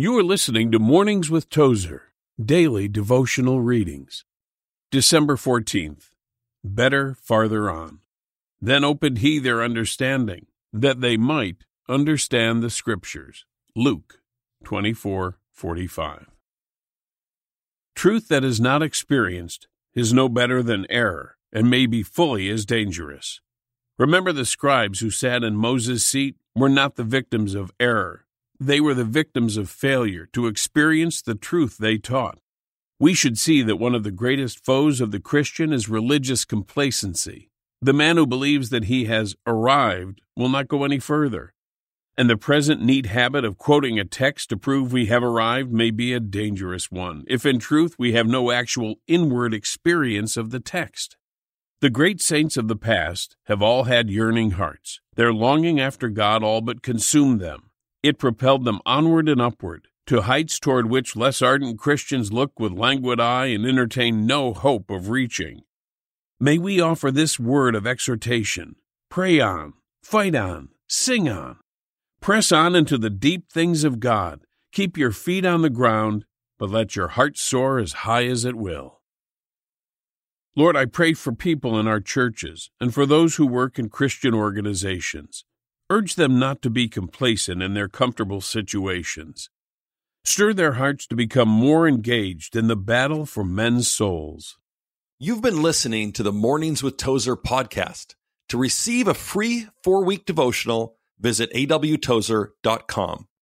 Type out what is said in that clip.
You are listening to Mornings with Tozer, daily devotional readings. December 14th. Better farther on. Then opened he their understanding, that they might understand the Scriptures. Luke 24:45. Truth that is not experienced is no better than error, and may be fully as dangerous. Remember the scribes who sat in Moses' seat were not the victims of error they were the victims of failure to experience the truth they taught. We should see that one of the greatest foes of the Christian is religious complacency. The man who believes that he has arrived will not go any further. And the present neat habit of quoting a text to prove we have arrived may be a dangerous one, if in truth we have no actual inward experience of the text. The great saints of the past have all had yearning hearts. Their longing after God all but consumed them. It propelled them onward and upward, to heights toward which less ardent Christians look with languid eye and entertain no hope of reaching. May we offer this word of exhortation pray on, fight on, sing on. Press on into the deep things of God. Keep your feet on the ground, but let your heart soar as high as it will. Lord, I pray for people in our churches and for those who work in Christian organizations. Urge them not to be complacent in their comfortable situations. Stir their hearts to become more engaged in the battle for men's souls. You've been listening to the Mornings with Tozer podcast. To receive a free four week devotional, visit awtozer.com.